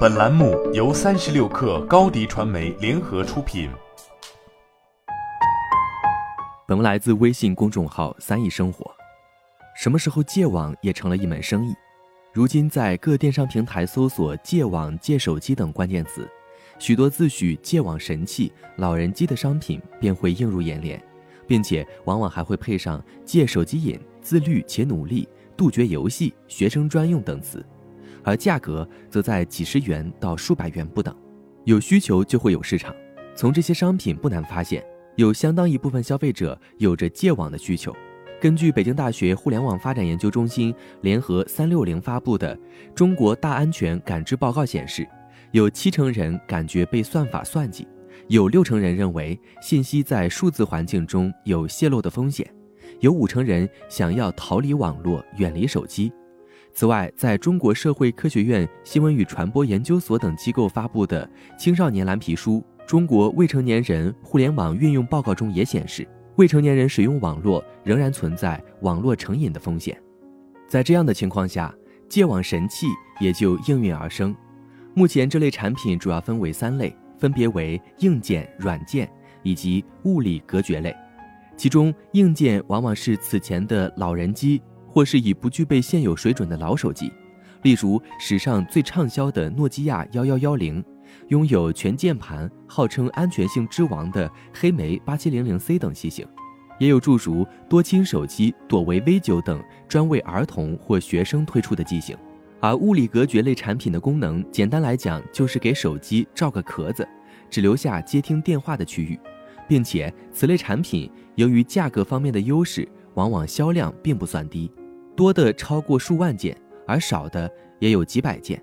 本栏目由三十六氪高低传媒联合出品。本文来自微信公众号“三亿生活”。什么时候戒网也成了一门生意？如今在各电商平台搜索“戒网”“戒手机”等关键词，许多自诩戒网神器、老人机的商品便会映入眼帘，并且往往还会配上“戒手机瘾”“自律且努力”。杜绝游戏、学生专用等词，而价格则在几十元到数百元不等。有需求就会有市场，从这些商品不难发现，有相当一部分消费者有着戒网的需求。根据北京大学互联网发展研究中心联合三六零发布的《中国大安全感知报告》显示，有七成人感觉被算法算计，有六成人认为信息在数字环境中有泄露的风险。有五成人想要逃离网络，远离手机。此外，在中国社会科学院新闻与传播研究所等机构发布的《青少年蓝皮书：中国未成年人互联网运用报告》中也显示，未成年人使用网络仍然存在网络成瘾的风险。在这样的情况下，戒网神器也就应运而生。目前，这类产品主要分为三类，分别为硬件、软件以及物理隔绝类。其中，硬件往往是此前的老人机，或是已不具备现有水准的老手机，例如史上最畅销的诺基亚幺幺幺零，拥有全键盘、号称安全性之王的黑莓八七零零 C 等机型，也有诸如多亲手机、朵唯 V 九等专为儿童或学生推出的机型。而物理隔绝类产品的功能，简单来讲就是给手机罩个壳子，只留下接听电话的区域。并且此类产品由于价格方面的优势，往往销量并不算低，多的超过数万件，而少的也有几百件。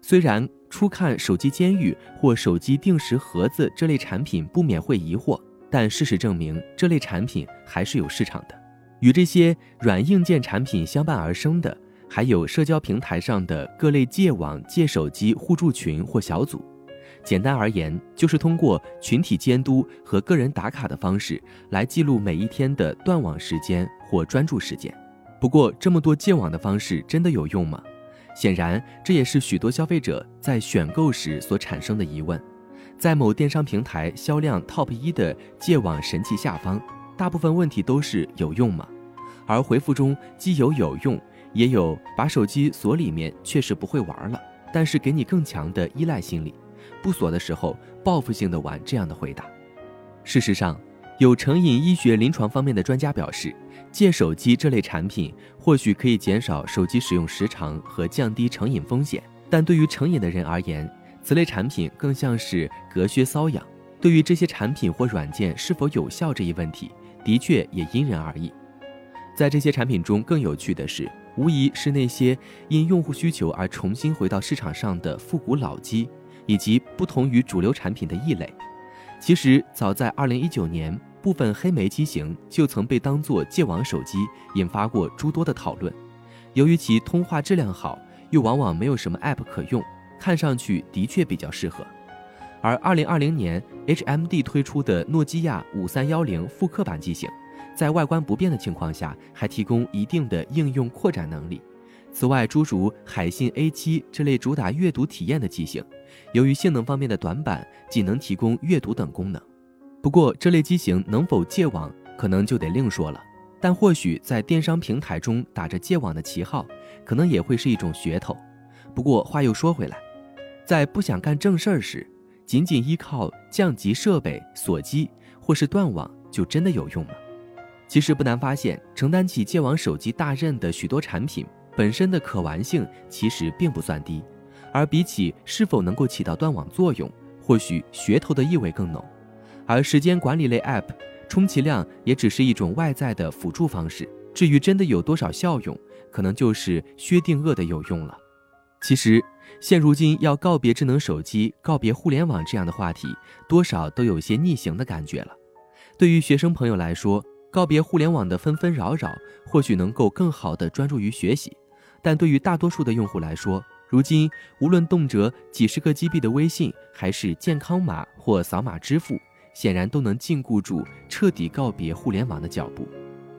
虽然初看手机监狱或手机定时盒子这类产品不免会疑惑，但事实证明这类产品还是有市场的。与这些软硬件产品相伴而生的，还有社交平台上的各类戒网、戒手机互助群或小组。简单而言，就是通过群体监督和个人打卡的方式来记录每一天的断网时间或专注时间。不过，这么多戒网的方式真的有用吗？显然，这也是许多消费者在选购时所产生的疑问。在某电商平台销量 TOP 一的戒网神器下方，大部分问题都是有用吗？而回复中既有有用，也有把手机锁里面确实不会玩了，但是给你更强的依赖心理。不锁的时候，报复性的玩这样的回答。事实上，有成瘾医学临床方面的专家表示，戒手机这类产品或许可以减少手机使用时长和降低成瘾风险，但对于成瘾的人而言，此类产品更像是隔靴搔痒。对于这些产品或软件是否有效这一问题，的确也因人而异。在这些产品中，更有趣的是，无疑是那些因用户需求而重新回到市场上的复古老机。以及不同于主流产品的异类，其实早在2019年，部分黑莓机型就曾被当作戒网手机，引发过诸多的讨论。由于其通话质量好，又往往没有什么 App 可用，看上去的确比较适合。而2020年，HMD 推出的诺基亚5310复刻版机型，在外观不变的情况下，还提供一定的应用扩展能力。此外，诸如海信 A7 这类主打阅读体验的机型，由于性能方面的短板，仅能提供阅读等功能。不过，这类机型能否戒网，可能就得另说了。但或许在电商平台中打着戒网的旗号，可能也会是一种噱头。不过话又说回来，在不想干正事儿时，仅仅依靠降级设备锁机或是断网，就真的有用吗？其实不难发现，承担起戒网手机大任的许多产品。本身的可玩性其实并不算低，而比起是否能够起到断网作用，或许噱头的意味更浓。而时间管理类 App，充其量也只是一种外在的辅助方式。至于真的有多少效用，可能就是薛定谔的有用了。其实，现如今要告别智能手机、告别互联网这样的话题，多少都有些逆行的感觉了。对于学生朋友来说，告别互联网的纷纷扰扰，或许能够更好的专注于学习。但对于大多数的用户来说，如今无论动辄几十个 GB 的微信，还是健康码或扫码支付，显然都能禁锢住彻底告别互联网的脚步。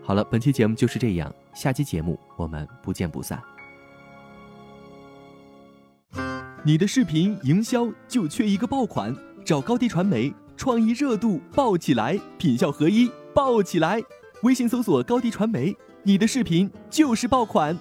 好了，本期节目就是这样，下期节目我们不见不散。你的视频营销就缺一个爆款，找高迪传媒，创意热度爆起来，品效合一爆起来。微信搜索高迪传媒，你的视频就是爆款。